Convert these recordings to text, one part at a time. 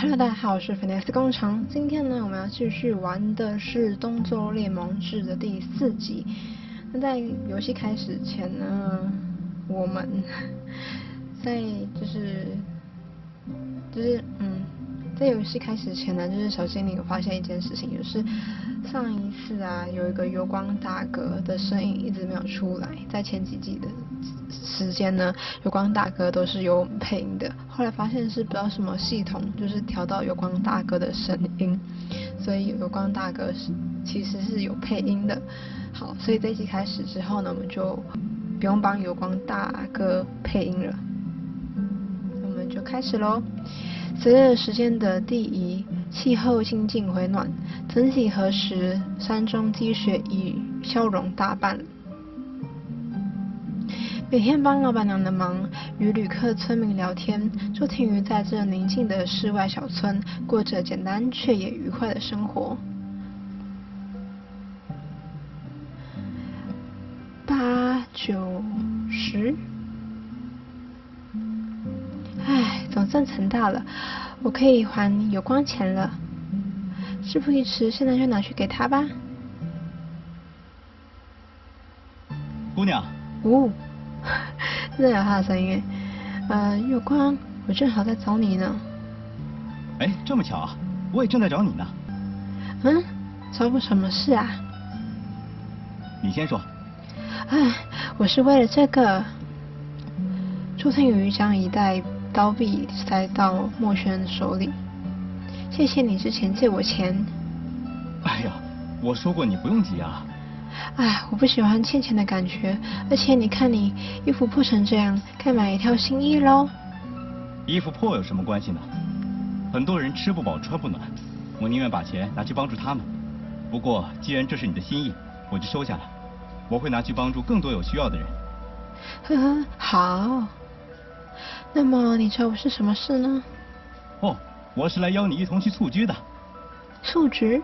Hello，大家好，我是 Finesse 工厂。今天呢，我们要继续玩的是《东周列盟志》的第四集。那在游戏开始前呢，我们 在就是就是嗯。在游戏开始前呢，就是小精灵有发现一件事情，就是上一次啊，有一个油光大哥的声音一直没有出来。在前几季的时间呢，油光大哥都是有配音的。后来发现是不知道什么系统，就是调到油光大哥的声音，所以油光大哥是其实是有配音的。好，所以这一集开始之后呢，我们就不用帮油光大哥配音了，我们就开始喽。随着时间的递移，气候渐渐回暖。曾几何时，山中积雪已消融大半。每天帮老板娘的忙，与旅客村民聊天，周庭瑜在这宁静的世外小村，过着简单却也愉快的生活。八九十。总算存到了，我可以还有光钱了。事不宜迟，现在就拿去给他吧。姑娘。呜、哦，真的有他的声音。呃，月光，我正好在找你呢。哎，这么巧啊，我也正在找你呢。嗯，找我什么事啊？你先说。哎，我是为了这个。周天宇将一袋。刀币塞到墨轩手里。谢谢你之前借我钱。哎呀，我说过你不用急啊。哎，我不喜欢欠钱的感觉，而且你看你衣服破成这样，该买一条新衣喽。衣服破有什么关系呢？很多人吃不饱穿不暖，我宁愿把钱拿去帮助他们。不过既然这是你的心意，我就收下了。我会拿去帮助更多有需要的人。呵呵，好。那么你找我是什么事呢？哦，我是来邀你一同去蹴鞠的。蹴鞠？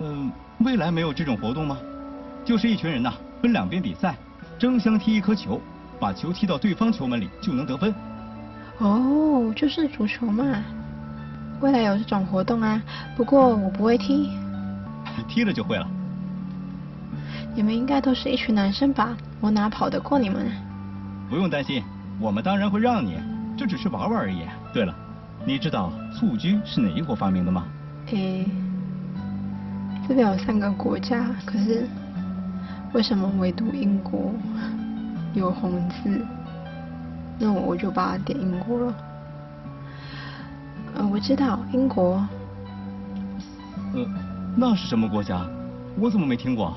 嗯，未来没有这种活动吗？就是一群人呐，分两边比赛，争相踢一颗球，把球踢到对方球门里就能得分。哦，就是足球嘛。未来有这种活动啊，不过我不会踢。你踢了就会了。你们应该都是一群男生吧？我哪跑得过你们？不用担心。我们当然会让你，这只是玩玩而已。对了，你知道蹴鞠是哪一国发明的吗？诶，这边有三个国家，可是为什么唯独英国有红字？那我就把它点英国了。呃，我知道英国。呃，那是什么国家？我怎么没听过？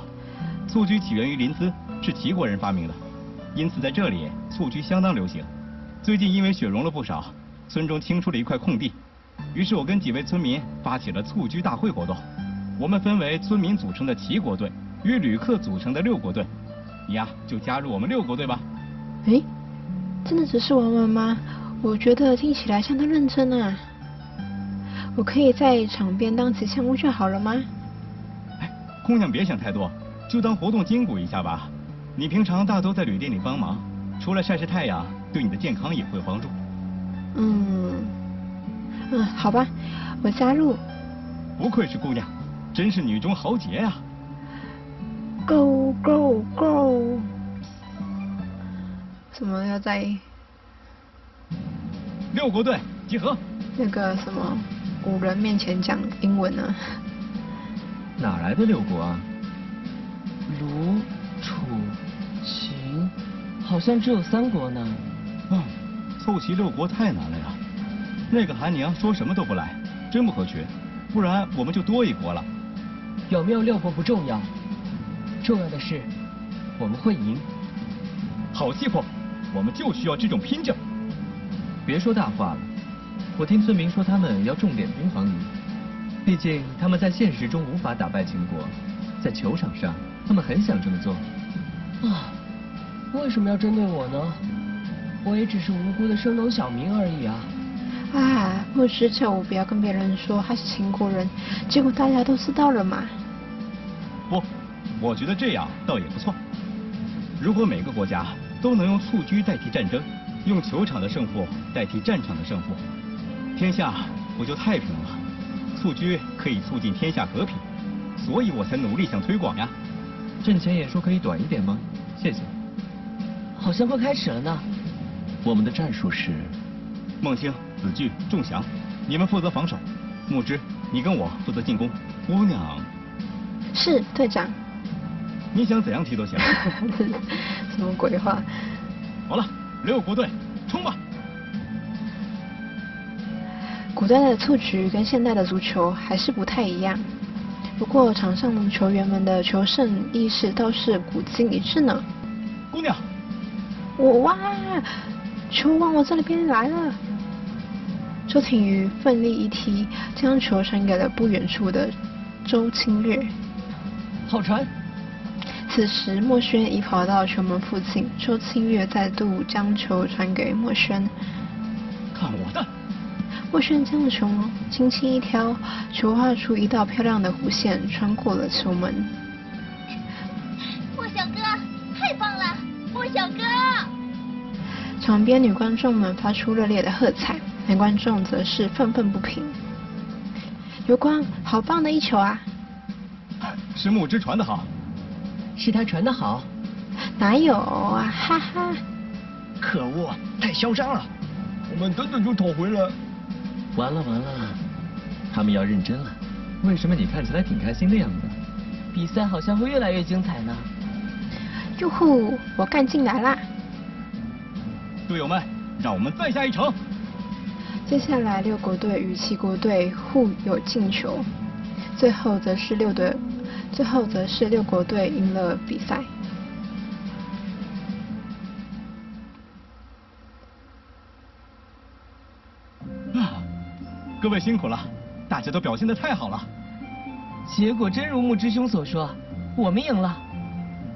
蹴鞠起源于临淄，是齐国人发明的。因此，在这里蹴鞠相当流行。最近因为雪融了不少，村中清出了一块空地，于是我跟几位村民发起了蹴鞠大会活动。我们分为村民组成的齐国队与旅客组成的六国队，你呀就加入我们六国队吧。哎，真的只是玩玩吗？我觉得听起来相当认真啊。我可以在场边当吉祥物就好了吗？哎，姑娘别想太多，就当活动筋骨一下吧。你平常大多在旅店里帮忙，除了晒晒太阳，对你的健康也会有帮助。嗯，嗯，好吧，我加入。不愧是姑娘，真是女中豪杰啊！Go go go！怎么要在六国队集合？那个什么古人面前讲英文呢？哪来的六国啊？卢。好像只有三国呢。嗯，凑齐六国太难了呀！那个韩娘说什么都不来，真不合群。不然我们就多一国了。有没有六国不重要，重要的是我们会赢。好气魄，我们就需要这种拼劲。别说大话了，我听村民说他们要重点攻防你，毕竟他们在现实中无法打败秦国，在球场上。他们很想这么做。啊，为什么要针对我呢？我也只是无辜的升斗小民而已啊！啊，不知者我不要跟别人说他是秦国人，结果大家都知道了嘛。不，我觉得这样倒也不错。如果每个国家都能用蹴鞠代替战争，用球场的胜负代替战场的胜负，天下不就太平了吗？蹴鞠可以促进天下和平，所以我才努力想推广呀。阵前演说可以短一点吗？谢谢。好像快开始了呢。我们的战术是：孟星、子巨、仲祥，你们负责防守；木之，你跟我负责进攻。姑娘。是队长。你想怎样踢都行。什么鬼话？好了，六国队，冲吧！古代的蹴鞠跟现代的足球还是不太一样，不过场上球员们的求胜意识倒是古今一致呢。姑娘，我哇，球往我这里边来了！周廷瑜奋力一踢，将球传给了不远处的周清月。好传！此时墨轩已跑到球门附近，周清月再度将球传给墨轩。看我的！墨轩将球轻轻一挑，球画出一道漂亮的弧线，穿过了球门。场边女观众们发出热烈的喝彩，男观众则是愤愤不平。油光，好棒的一球啊！是木之传的好，是他传的好，哪有啊？哈哈！可恶，太嚣张了！我们等等就讨回来。完了完了，他们要认真了。为什么你看起来挺开心的样子？比赛好像会越来越精彩呢。哟呼，我干进来啦！队友们，让我们再下一城。接下来六国队与七国队互有进球，最后则是六队，最后则是六国队赢了比赛。啊各位辛苦了，大家都表现的太好了。结果真如木之兄所说，我们赢了。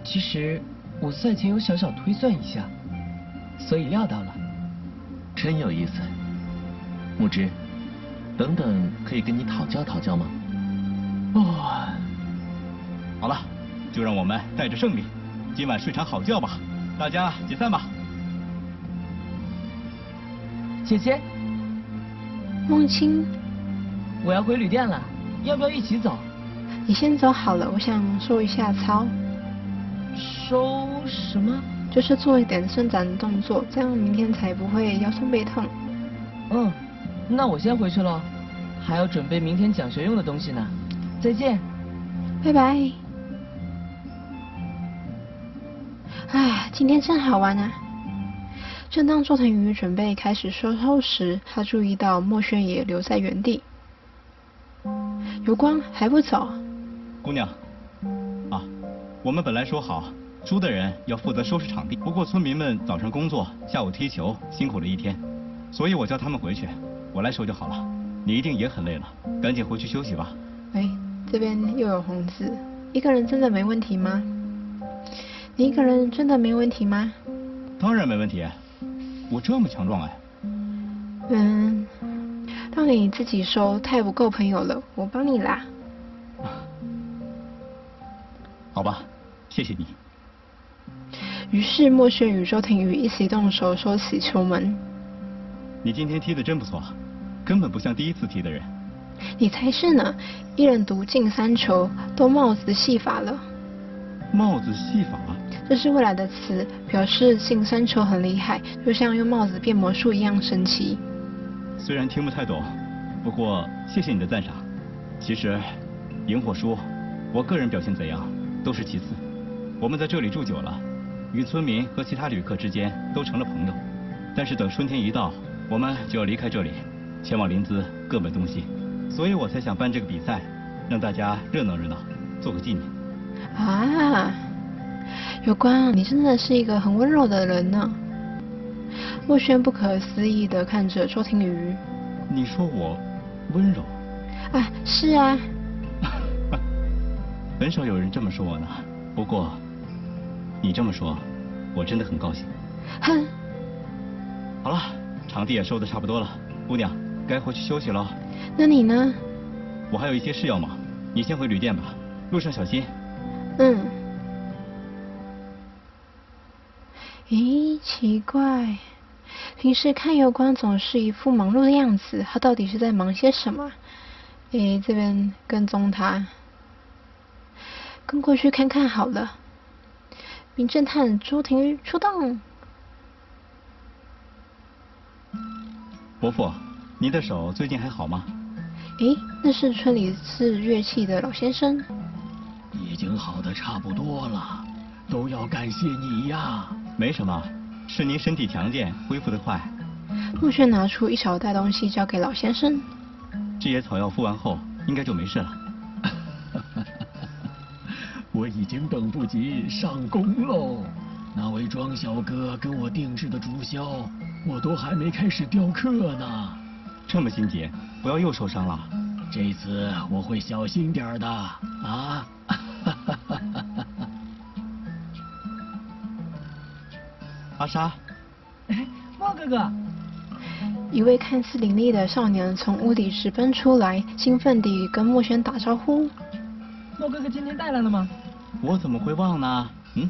其实我赛前有小小推算一下，所以料到了。真有意思。木之，等等可以跟你讨教讨教吗？哦，好了，就让我们带着胜利，今晚睡场好觉吧。大家解散吧。姐姐。梦清，我要回旅店了，要不要一起走？你先走好了，我想收一下操。收什么？就是做一点伸展的动作，这样明天才不会腰酸背痛。嗯，那我先回去了，还要准备明天讲学用的东西呢。再见。拜拜。哎，今天真好玩啊！正当佐藤宇准备开始收收时，他注意到墨轩也留在原地。有光还不走？姑娘，啊，我们本来说好，输的人要负责收拾场地。不过村民们早上工作，下午踢球，辛苦了一天，所以我叫他们回去，我来收就好了。你一定也很累了，赶紧回去休息吧。喂，这边又有红字，一个人真的没问题吗？你一个人真的没问题吗？当然没问题。我这么强壮哎。嗯，让你自己收太不够朋友了，我帮你啦。好吧，谢谢你。于是墨轩与周庭宇一起动手收起球门。你今天踢得真不错，根本不像第一次踢的人。你才是呢，一人独进三球，都帽子戏法了。帽子戏法？这是未来的词，表示进三球很厉害，就像用帽子变魔术一样神奇。虽然听不太懂，不过谢谢你的赞赏。其实，赢或输，我个人表现怎样都是其次。我们在这里住久了，与村民和其他旅客之间都成了朋友。但是等春天一到，我们就要离开这里，前往临淄各奔东西。所以我才想办这个比赛，让大家热闹热闹，做个纪念。啊。有关，你真的是一个很温柔的人呢。墨轩不可思议地看着周廷瑜。你说我温柔？啊，是啊。很少有人这么说我呢。不过，你这么说，我真的很高兴。哼。好了，场地也收的差不多了，姑娘该回去休息了。那你呢？我还有一些事要忙，你先回旅店吧，路上小心。嗯。咦，奇怪，平时看油光总是一副忙碌的样子，他到底是在忙些什么？诶，这边跟踪他，跟过去看看好了。名侦探朱婷玉出动。伯父，您的手最近还好吗？诶，那是村里制乐器的老先生。已经好的差不多了，都要感谢你呀。没什么，是您身体强健，恢复的快。陆轩拿出一小袋东西交给老先生。这些草药敷完后，应该就没事了。我已经等不及上工喽。那位庄小哥跟我定制的竹箫，我都还没开始雕刻呢。这么心急，不要又受伤了。这次我会小心点的啊。阿莎，哎，莫哥哥，一位看似伶俐的少年从屋里直奔出来，兴奋地跟莫轩打招呼。莫哥哥今天带来了吗？我怎么会忘呢？嗯。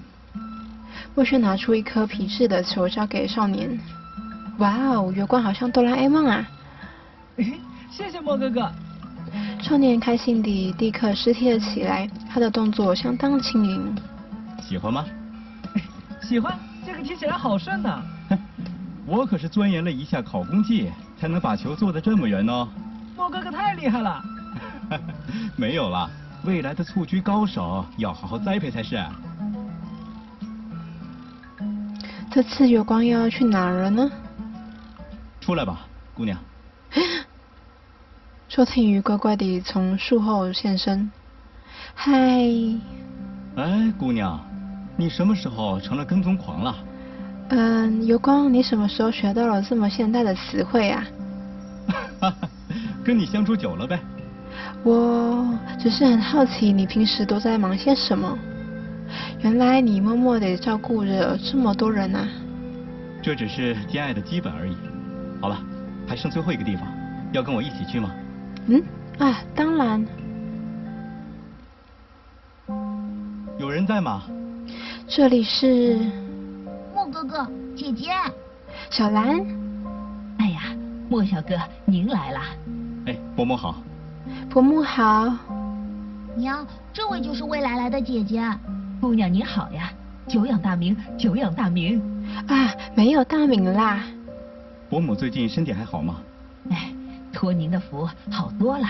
莫轩拿出一颗皮质的球交给少年。哇哦，月光好像哆啦 A 梦啊！哎，谢谢莫哥哥。少年开心地立刻尸贴了起来，他的动作相当轻盈。喜欢吗？喜欢。这个踢起来好顺呐！哼，我可是钻研了一下考功技，才能把球做得这么圆哦。莫哥哥太厉害了！没有了，未来的蹴鞠高手要好好栽培才是。这次月光又要去哪儿了呢？出来吧，姑娘。周天宇乖乖地从树后现身。嗨。哎，姑娘。你什么时候成了跟踪狂了？嗯，油光，你什么时候学到了这么现代的词汇啊？哈哈，跟你相处久了呗。我只是很好奇，你平时都在忙些什么？原来你默默地照顾着这么多人啊。这只是兼爱的基本而已。好了，还剩最后一个地方，要跟我一起去吗？嗯，啊，当然。有人在吗？这里是莫哥哥，姐姐，小兰。哎呀，莫小哥，您来了。哎，伯母好。伯母好。娘，这位就是未来来的姐姐。姑娘你好呀，久仰大名，久仰大名。啊，没有大名啦。伯母最近身体还好吗？哎，托您的福，好多了。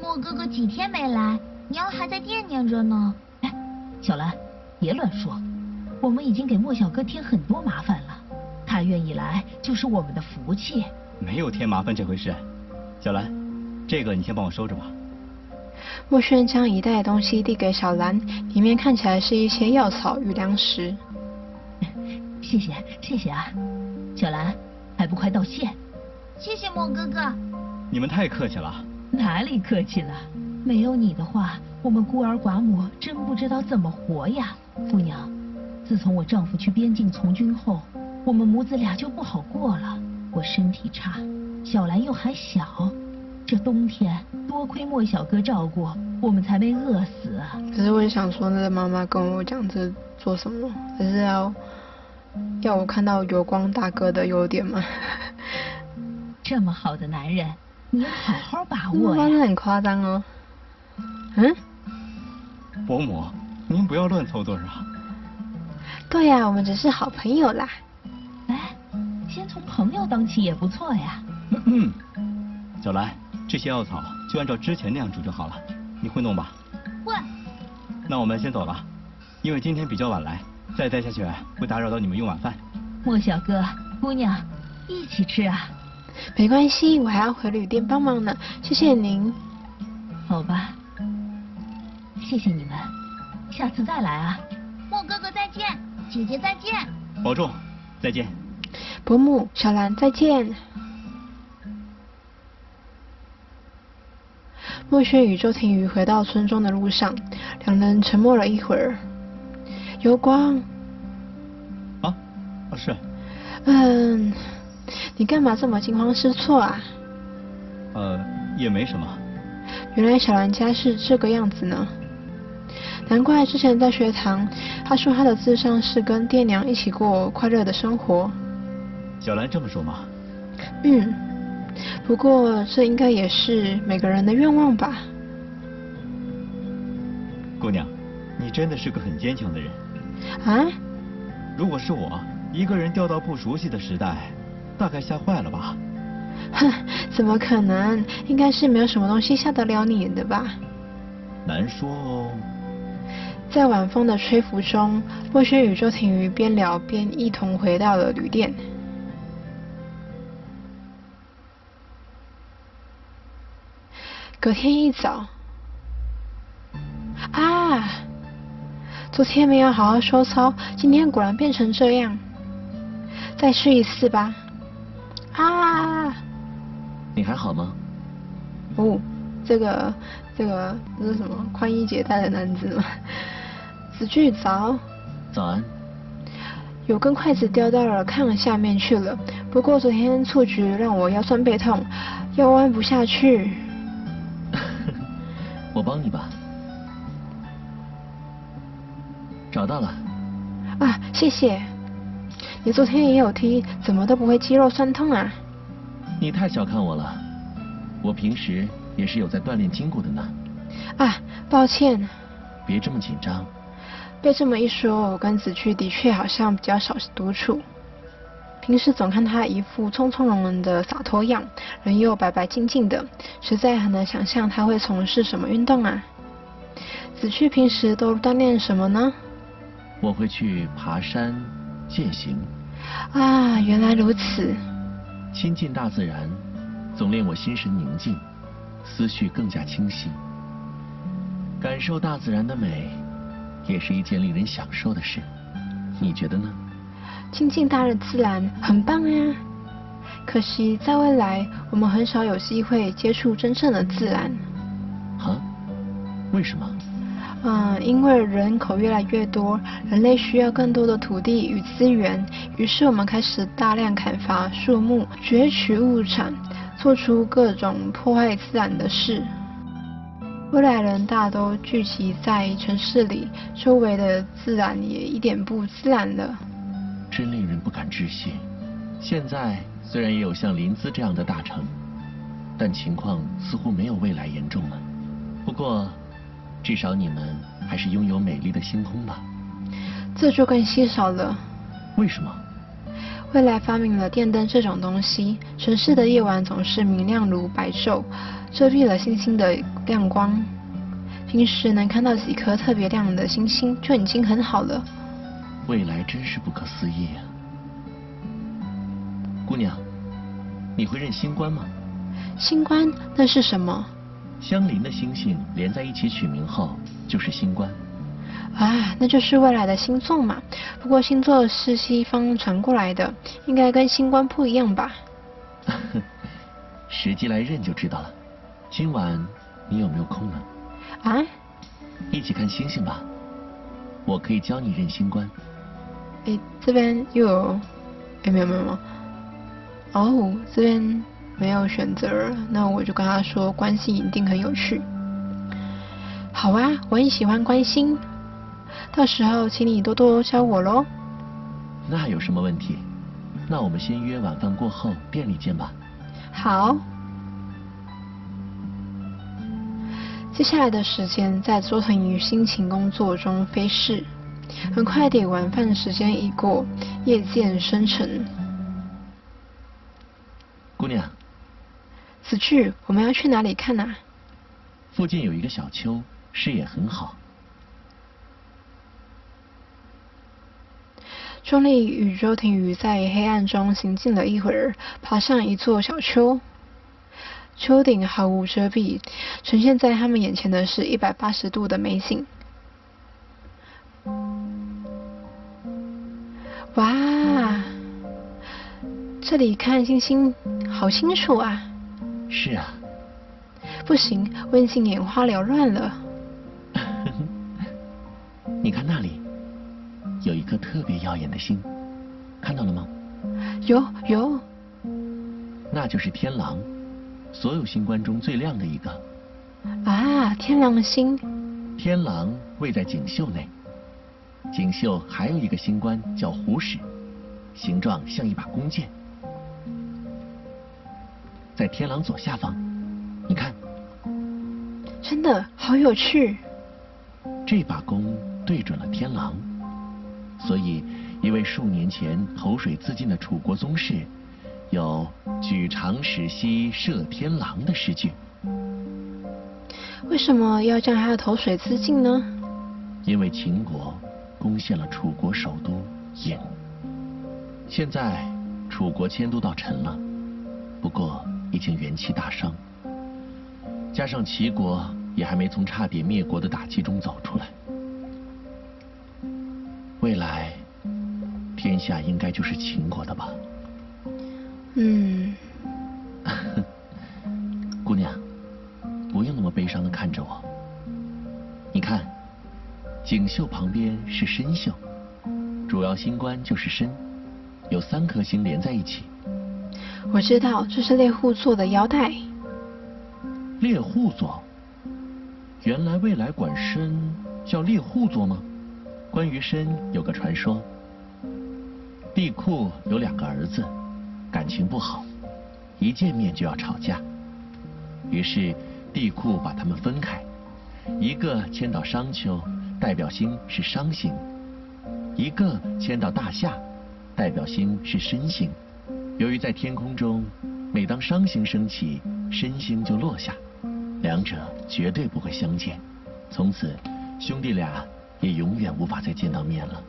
莫哥哥几天没来，娘还在惦念着呢。哎，小兰。别乱说，我们已经给莫小哥添很多麻烦了，他愿意来就是我们的福气。没有添麻烦这回事，小兰，这个你先帮我收着吧。莫轩将一袋东西递给小兰，里面看起来是一些药草与粮食。谢谢谢谢啊，小兰，还不快道谢？谢谢莫哥哥。你们太客气了。哪里客气了？没有你的话，我们孤儿寡母真不知道怎么活呀。姑娘，自从我丈夫去边境从军后，我们母子俩就不好过了。我身体差，小兰又还小，这冬天多亏莫小哥照顾，我们才没饿死。可是我也想说，那个妈妈跟我讲这做什么？还是要要我看到油光大哥的优点吗？这么好的男人，你要好好把握呀。真的很夸张哦。嗯？伯母。您不要乱凑对儿啊！对呀，我们只是好朋友啦。哎，先从朋友当起也不错呀。嗯，小兰，这些药草就按照之前那样煮就好了，你会弄吧？会。那我们先走了，因为今天比较晚来，再待下去会打扰到你们用晚饭。莫小哥，姑娘，一起吃啊。没关系，我还要回旅店帮忙呢。谢谢您。好吧，谢谢你们。下次再来啊！莫哥哥再见，姐姐再见，保重，再见。伯母，小兰再见。莫轩与周庭瑜回到村庄的路上，两人沉默了一会儿。油光。啊？是。嗯，你干嘛这么惊慌失措啊？呃，也没什么。原来小兰家是这个样子呢。难怪之前在学堂，他说他的志向是跟爹娘一起过快乐的生活。小兰这么说吗？嗯，不过这应该也是每个人的愿望吧。姑娘，你真的是个很坚强的人。啊？如果是我，一个人掉到不熟悉的时代，大概吓坏了吧？哼，怎么可能？应该是没有什么东西吓得了你的吧？难说哦。在晚风的吹拂中，洛轩与周亭瑜边聊边一同回到了旅店。隔天一早，啊，昨天没有好好收操，今天果然变成这样。再试一次吧。啊！你还好吗？哦，这个这个这是什么？宽衣解带的男子吗？子巨早，早安。有根筷子掉到了炕下面去了。不过昨天蹴鞠让我腰酸背痛，腰弯不下去。我帮你吧。找到了。啊，谢谢。你昨天也有踢，怎么都不会肌肉酸痛啊？你太小看我了，我平时也是有在锻炼筋骨的呢。啊，抱歉。别这么紧张。被这么一说，我跟子去的确好像比较少独处。平时总看他一副从从容容的洒脱样，人又白白净净的，实在很难想象他会从事什么运动啊。子去平时都锻炼什么呢？我会去爬山、践行。啊，原来如此。亲近大自然，总令我心神宁静，思绪更加清晰。感受大自然的美。也是一件令人享受的事，你觉得呢？亲近大自然很棒呀，可惜在未来我们很少有机会接触真正的自然。啊？为什么？嗯，因为人口越来越多，人类需要更多的土地与资源，于是我们开始大量砍伐树木，攫取物产，做出各种破坏自然的事。未来人大都聚集在城市里，周围的自然也一点不自然了，真令人不敢置信。现在虽然也有像林兹这样的大城，但情况似乎没有未来严重了。不过，至少你们还是拥有美丽的星空吧？这就更稀少了。为什么？未来发明了电灯这种东西，城市的夜晚总是明亮如白昼。遮蔽了星星的亮光，平时能看到几颗特别亮的星星就已经很好了。未来真是不可思议啊！姑娘，你会认星官吗？星官那是什么？相邻的星星连在一起取名后就是星官。啊，那就是未来的星座嘛。不过星座是西方传过来的，应该跟星官不一样吧？实际来认就知道了。今晚你有没有空呢？啊？一起看星星吧，我可以教你认星官。哎，这边又有，哎，没有没有没有。哦，这边没有选择，那我就跟他说，关心一定很有趣。好啊，我很喜欢关心，到时候请你多多教我喽。那有什么问题？那我们先约晚饭过后店里见吧。好。接下来的时间在周腾宇辛勤工作中飞逝，很快点晚饭时间已过，夜渐深沉。姑娘，此去我们要去哪里看啊？附近有一个小丘，视野很好。钟丽与周庭宇在黑暗中行进了一会儿，爬上一座小丘。丘顶毫无遮蔽，呈现在他们眼前的是一百八十度的美景。哇，这里看星星好清楚啊！是啊。不行，我已经眼花缭乱了。你看那里，有一颗特别耀眼的星，看到了吗？有有。那就是天狼。所有星官中最亮的一个啊，天狼星。天狼位在锦绣内，锦绣还有一个星官叫虎矢，形状像一把弓箭，在天狼左下方。你看，真的好有趣。这把弓对准了天狼，所以一位数年前投水自尽的楚国宗室，有举长矢兮射天狼的诗句。为什么要将他投水自尽呢？因为秦国攻陷了楚国首都郢，现在楚国迁都到陈了，不过已经元气大伤，加上齐国也还没从差点灭国的打击中走出来，未来天下应该就是秦国的吧？嗯，姑娘，不用那么悲伤的看着我。锦绣旁边是参绣，主要星官就是参，有三颗星连在一起。我知道这是猎户座的腰带。猎户座？原来未来管参叫猎户座吗？关于参有个传说，帝喾有两个儿子，感情不好，一见面就要吵架，于是帝喾把他们分开，一个迁到商丘。代表星是商星，一个迁到大夏，代表星是申星。由于在天空中，每当商星升起，申星就落下，两者绝对不会相见。从此，兄弟俩也永远无法再见到面了。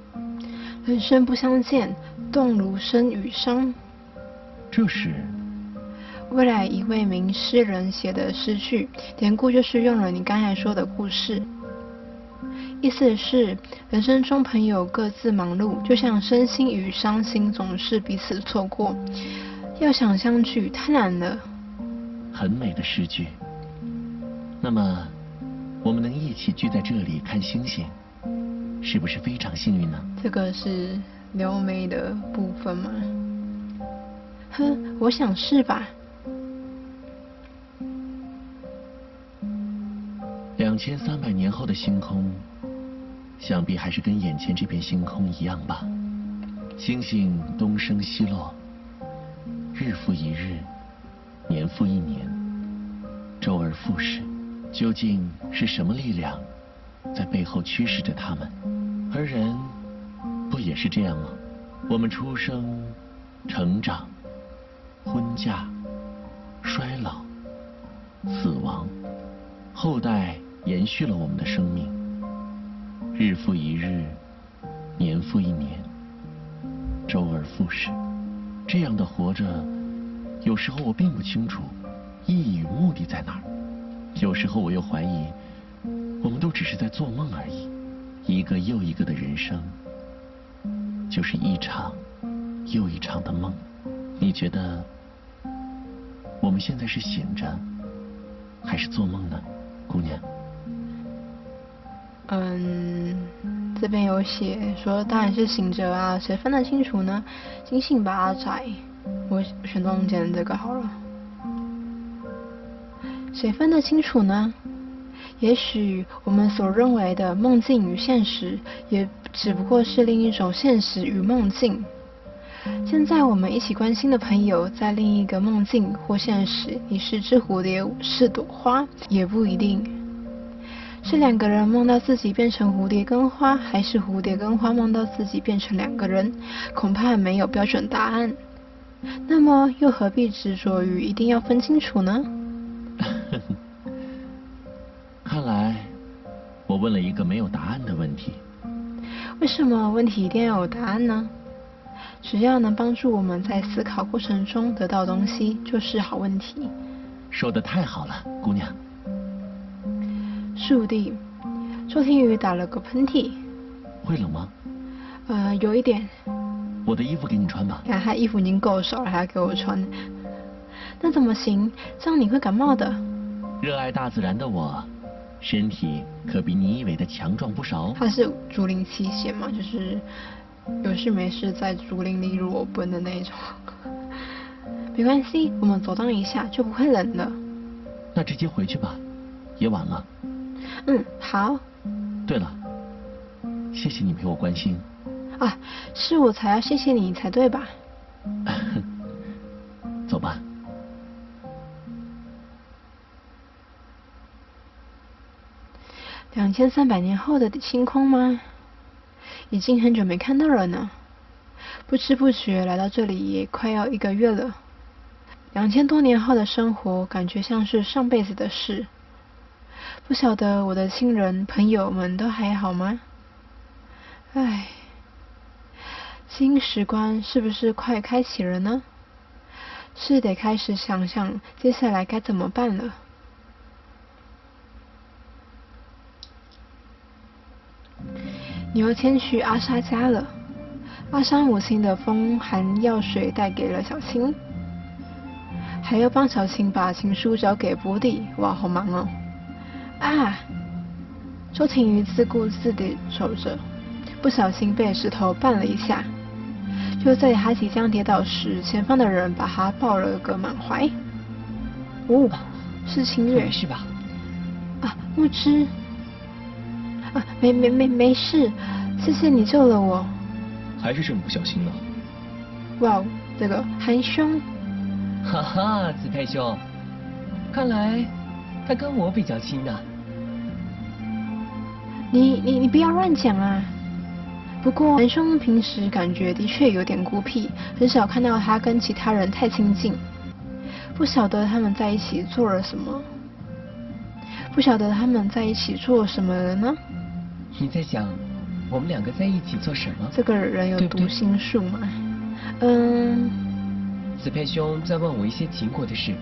人生不相见，动如参与商。这是未来一位名诗人写的诗句，典故就是用了你刚才说的故事。意思是，人生中朋友各自忙碌，就像身心与伤心总是彼此错过，要想相聚太难了。很美的诗句。那么，我们能一起聚在这里看星星，是不是非常幸运呢？这个是撩妹的部分吗？哼，我想是吧。两千三百年后的星空。想必还是跟眼前这片星空一样吧。星星东升西落，日复一日，年复一年，周而复始。究竟是什么力量在背后驱使着他们？而人不也是这样吗？我们出生、成长、婚嫁、衰老、死亡，后代延续了我们的生命。日复一日，年复一年，周而复始，这样的活着，有时候我并不清楚意义与目的在哪儿，有时候我又怀疑，我们都只是在做梦而已。一个又一个的人生，就是一场又一场的梦。你觉得我们现在是醒着，还是做梦呢，姑娘？嗯，这边有写说，当然是醒着啊，谁分得清楚呢？金信吧，阿宅，我选中间这个好了。谁分得清楚呢？也许我们所认为的梦境与现实，也只不过是另一种现实与梦境。现在我们一起关心的朋友，在另一个梦境或现实，你是只蝴蝶，是朵花，也不一定。是两个人梦到自己变成蝴蝶跟花，还是蝴蝶跟花梦到自己变成两个人？恐怕没有标准答案。那么又何必执着于一定要分清楚呢？看来我问了一个没有答案的问题。为什么问题一定要有答案呢？只要能帮助我们在思考过程中得到东西，就是好问题。说的太好了，姑娘。树地，周天宇打了个喷嚏。会冷吗？呃，有一点。我的衣服给你穿吧。看他衣服已经够少了，还要给我穿，那怎么行？这样你会感冒的。热爱大自然的我，身体可比你以为的强壮不少。他是竹林七贤嘛，就是有事没事在竹林里裸奔的那种。没关系，我们走荡一下就不会冷了。那直接回去吧，也晚了。嗯。好。对了谢谢你陪我关心。啊是我才要谢谢你才对吧？走吧。两千三百年后的星空吗？已经很久没看到了呢。不知不觉来到这里也快要一个月了。两千多年后的生活感觉像是上辈子的事。不晓得我的亲人朋友们都还好吗？唉，新时光是不是快开启了呢？是得开始想想接下来该怎么办了。你又迁去阿莎家了。阿莎母亲的风寒药水带给了小青，还要帮小青把情书交给波蒂。哇，好忙哦！啊！周廷瑜自顾自地走着，不小心被石头绊了一下。就在他即将跌倒时，前方的人把他抱了个满怀。哦，是清月，是吧？啊，木之。啊，没没没没事，谢谢你救了我。还是这么不小心呢？哇，这个韩兄，哈哈，子佩兄，看来他跟我比较亲呢。你你你不要乱讲啊！不过南兄平时感觉的确有点孤僻，很少看到他跟其他人太亲近。不晓得他们在一起做了什么？不晓得他们在一起做什么了呢？你在想？我们两个在一起做什么？这个人有读心术吗？嗯。子佩兄在问我一些秦国的事，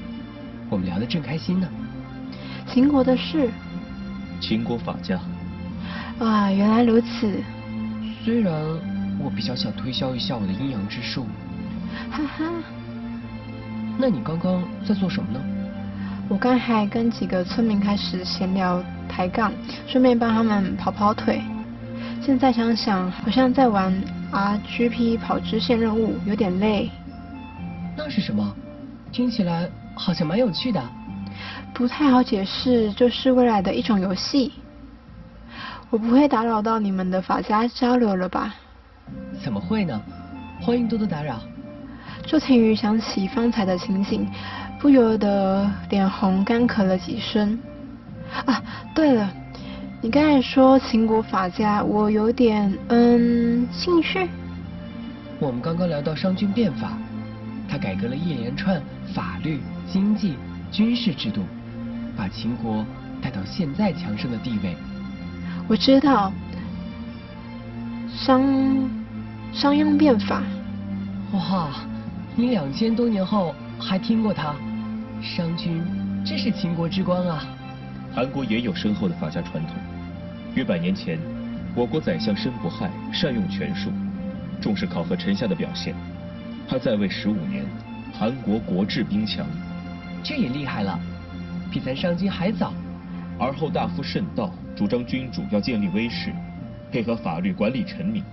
我们聊得正开心呢。秦国的事？秦国法家。啊，原来如此。虽然我比较想推销一下我的阴阳之术。哈哈。那你刚刚在做什么呢？我刚还跟几个村民开始闲聊抬杠，顺便帮他们跑跑腿。现在想想，好像在玩 RGP 跑支线任务，有点累。那是什么？听起来好像蛮有趣的。不太好解释，就是未来的一种游戏。我不会打扰到你们的法家交流了吧？怎么会呢？欢迎多多打扰。周天宇想起方才的情景，不由得脸红，干咳了几声。啊，对了。你刚才说秦国法家，我有点嗯兴趣。我们刚刚聊到商君变法，他改革了一连串法律、经济、军事制度，把秦国带到现在强盛的地位。我知道，商商鞅变法。哇，你两千多年后还听过他？商君真是秦国之光啊！韩国也有深厚的法家传统。约百年前，我国宰相申不害善用权术，重视考核臣下的表现。他在位十五年，韩国国治兵强。这也厉害了，比咱商君还早。而后大夫慎道主张君主要建立威势，配合法律管理臣民。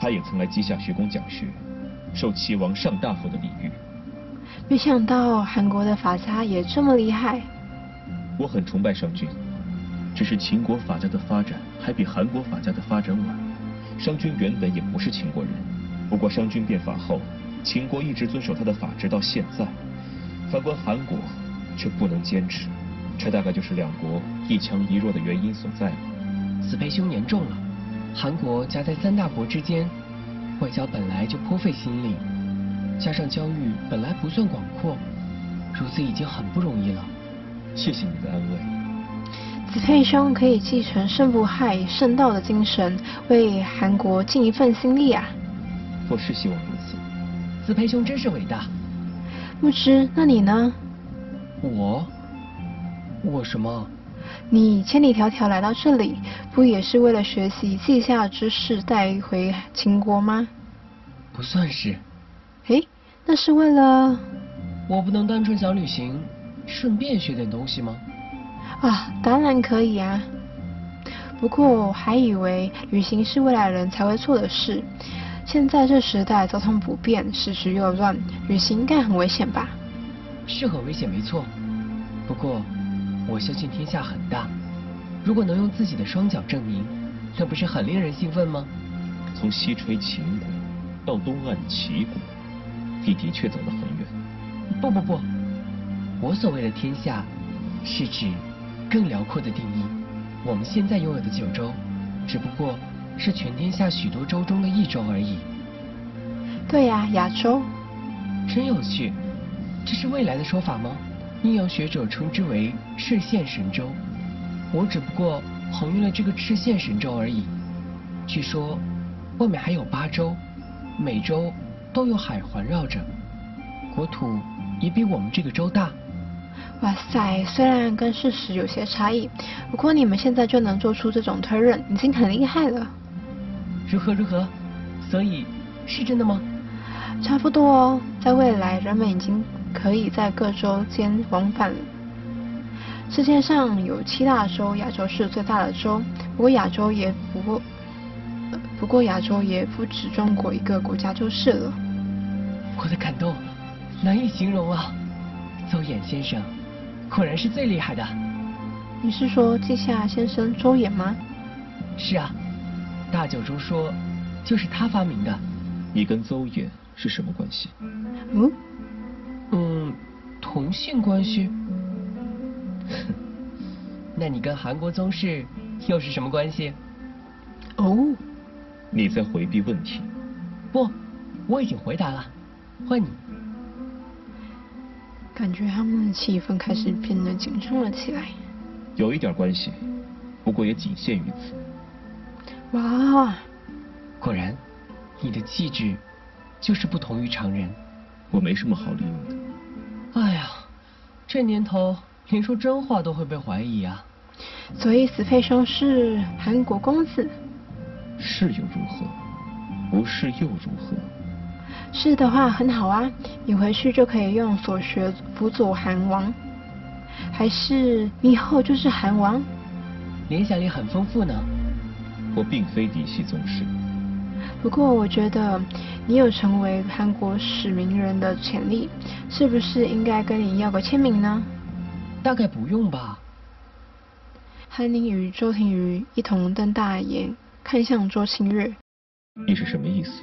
他也曾来稷下学宫讲学，受齐王上大夫的礼遇。没想到韩国的法家也这么厉害。我很崇拜商君。只是秦国法家的发展还比韩国法家的发展晚。商君原本也不是秦国人，不过商君变法后，秦国一直遵守他的法制到现在。反观韩国，却不能坚持，这大概就是两国一强一弱的原因所在。子培兄言重了，韩国夹在三大国之间，外交本来就颇费心力，加上疆域本来不算广阔，如此已经很不容易了。谢谢你的安慰。子佩兄可以继承申不害圣道的精神，为韩国尽一份心力啊！我是希望如此。子佩兄真是伟大。木之，那你呢？我？我什么？你千里迢迢来到这里，不也是为了学习稷下之事带回秦国吗？不算是。诶，那是为了……我不能单纯想旅行，顺便学点东西吗？啊，当然可以啊。不过我还以为旅行是未来人才会做的事。现在这时代交通不便，时局又乱，旅行应该很危险吧？是很危险，没错。不过我相信天下很大，如果能用自己的双脚证明，那不是很令人兴奋吗？从西吹秦国到东岸齐国，你的确走得很远。不不不，我所谓的天下，是指。更辽阔的定义。我们现在拥有的九州，只不过是全天下许多州中的一州而已。对呀，亚洲。真有趣，这是未来的说法吗？阴阳学者称之为赤县神州，我只不过横越了这个赤县神州而已。据说外面还有八州，每州都有海环绕着，国土也比我们这个州大。哇塞，虽然跟事实有些差异，不过你们现在就能做出这种推论，已经很厉害了。如何如何？所以是真的吗？差不多哦，在未来人们已经可以在各州间往返了。世界上有七大洲，亚洲是最大的洲，不过亚洲也不过，不过亚洲也不止中国一个国家就是了。我的感动难以形容啊，邹衍先生。果然是最厉害的。你是说季夏先生周衍吗？是啊，大九州说就是他发明的。你跟邹衍是什么关系？嗯？嗯，同性关系。那你跟韩国宗室又是什么关系？哦。你在回避问题。不，我已经回答了。换你。感觉他们的气氛开始变得紧张了起来。有一点关系，不过也仅限于此。哇，果然，你的气质就是不同于常人。我没什么好利用的。哎呀，这年头连说真话都会被怀疑啊。所以子佩兄是韩国公子。是又如何？不是又如何？是的话很好啊，你回去就可以用所学辅佐韩王，还是你以后就是韩王？联想力很丰富呢。我并非嫡系宗室。不过我觉得你有成为韩国史名人的潜力，是不是应该跟你要个签名呢？大概不用吧。韩宁与周庭瑜一同瞪大眼看向周清月。你是什么意思？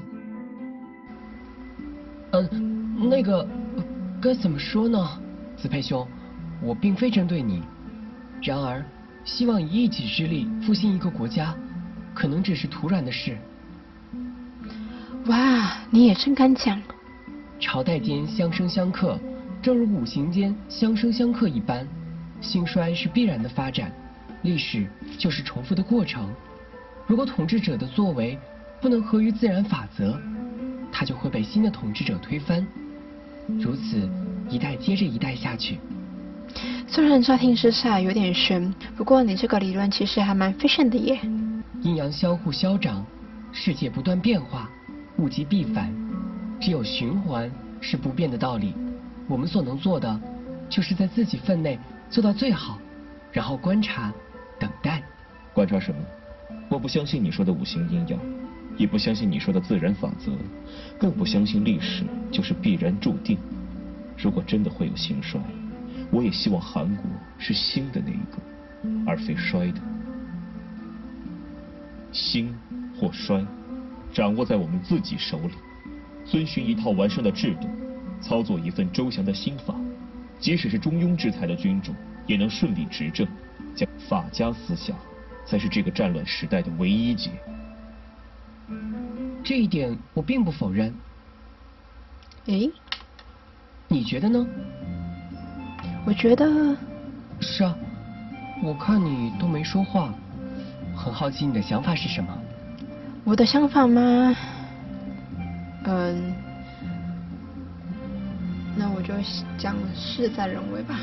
呃，那个该怎么说呢？子佩兄，我并非针对你。然而，希望以一己之力复兴一个国家，可能只是突然的事。哇，你也真敢讲！朝代间相生相克，正如五行间相生相克一般，兴衰是必然的发展，历史就是重复的过程。如果统治者的作为不能合于自然法则，他就会被新的统治者推翻，如此一代接着一代下去。虽然乍听之下有点玄，不过你这个理论其实还蛮 fashion 的耶。阴阳相互消长，世界不断变化，物极必反，只有循环是不变的道理。我们所能做的，就是在自己分内做到最好，然后观察，等待。观察什么？我不相信你说的五行阴阳。也不相信你说的自然法则，更不相信历史就是必然注定。如果真的会有兴衰，我也希望韩国是兴的那一个，而非衰的。兴或衰，掌握在我们自己手里。遵循一套完善的制度，操作一份周详的心法，即使是中庸之才的君主，也能顺利执政。将法家思想，才是这个战乱时代的唯一解。这一点我并不否认。哎，你觉得呢？我觉得是啊，我看你都没说话，很好奇你的想法是什么？我的想法吗？嗯，那我就讲事在人为吧。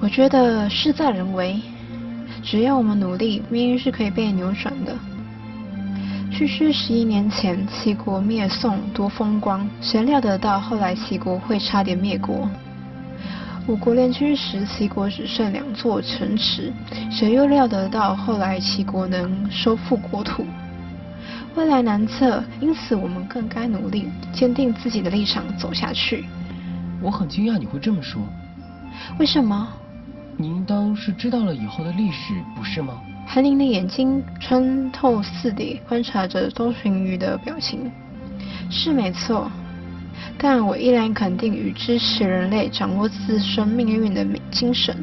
我觉得事在人为。只要我们努力，命运是可以被扭转的。区区十一年前，齐国灭宋多风光，谁料得到后来齐国会差点灭国？五国联军时，齐国只剩两座城池，谁又料得到后来齐国能收复国土？未来难测，因此我们更该努力，坚定自己的立场，走下去。我很惊讶你会这么说，为什么？你应当是知道了以后的历史，不是吗？韩宁的眼睛穿透四叠观察着周群瑜的表情。是没错，但我依然肯定与支持人类掌握自身命运的精神。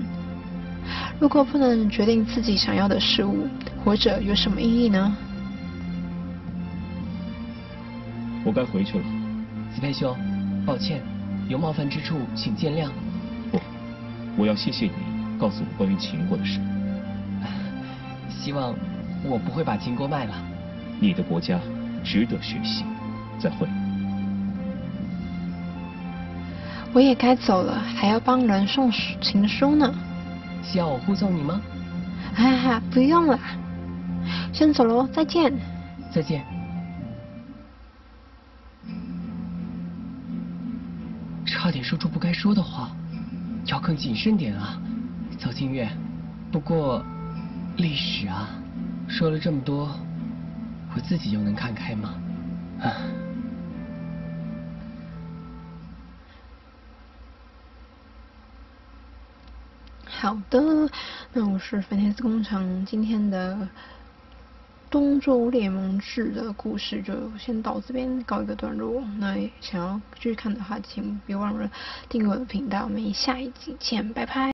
如果不能决定自己想要的事物，活着有什么意义呢？我该回去了。子佩兄，抱歉，有冒犯之处，请见谅。不，我要谢谢你告诉我关于秦国的事。希望我不会把秦国卖了。你的国家值得学习。再会。我也该走了，还要帮人送情书呢。需要我护送你吗？哈哈，不用了，先走喽，再见。再见。差点说出不该说的话，要更谨慎点啊，邹清月。不过，历史啊，说了这么多，我自己又能看开吗？啊。好的，那我是粉天四工厂今天的东周联盟志的故事就先到这边告一个段落。那想要继续看的话，请别忘了订阅我的频道。我们下一集见，拜拜。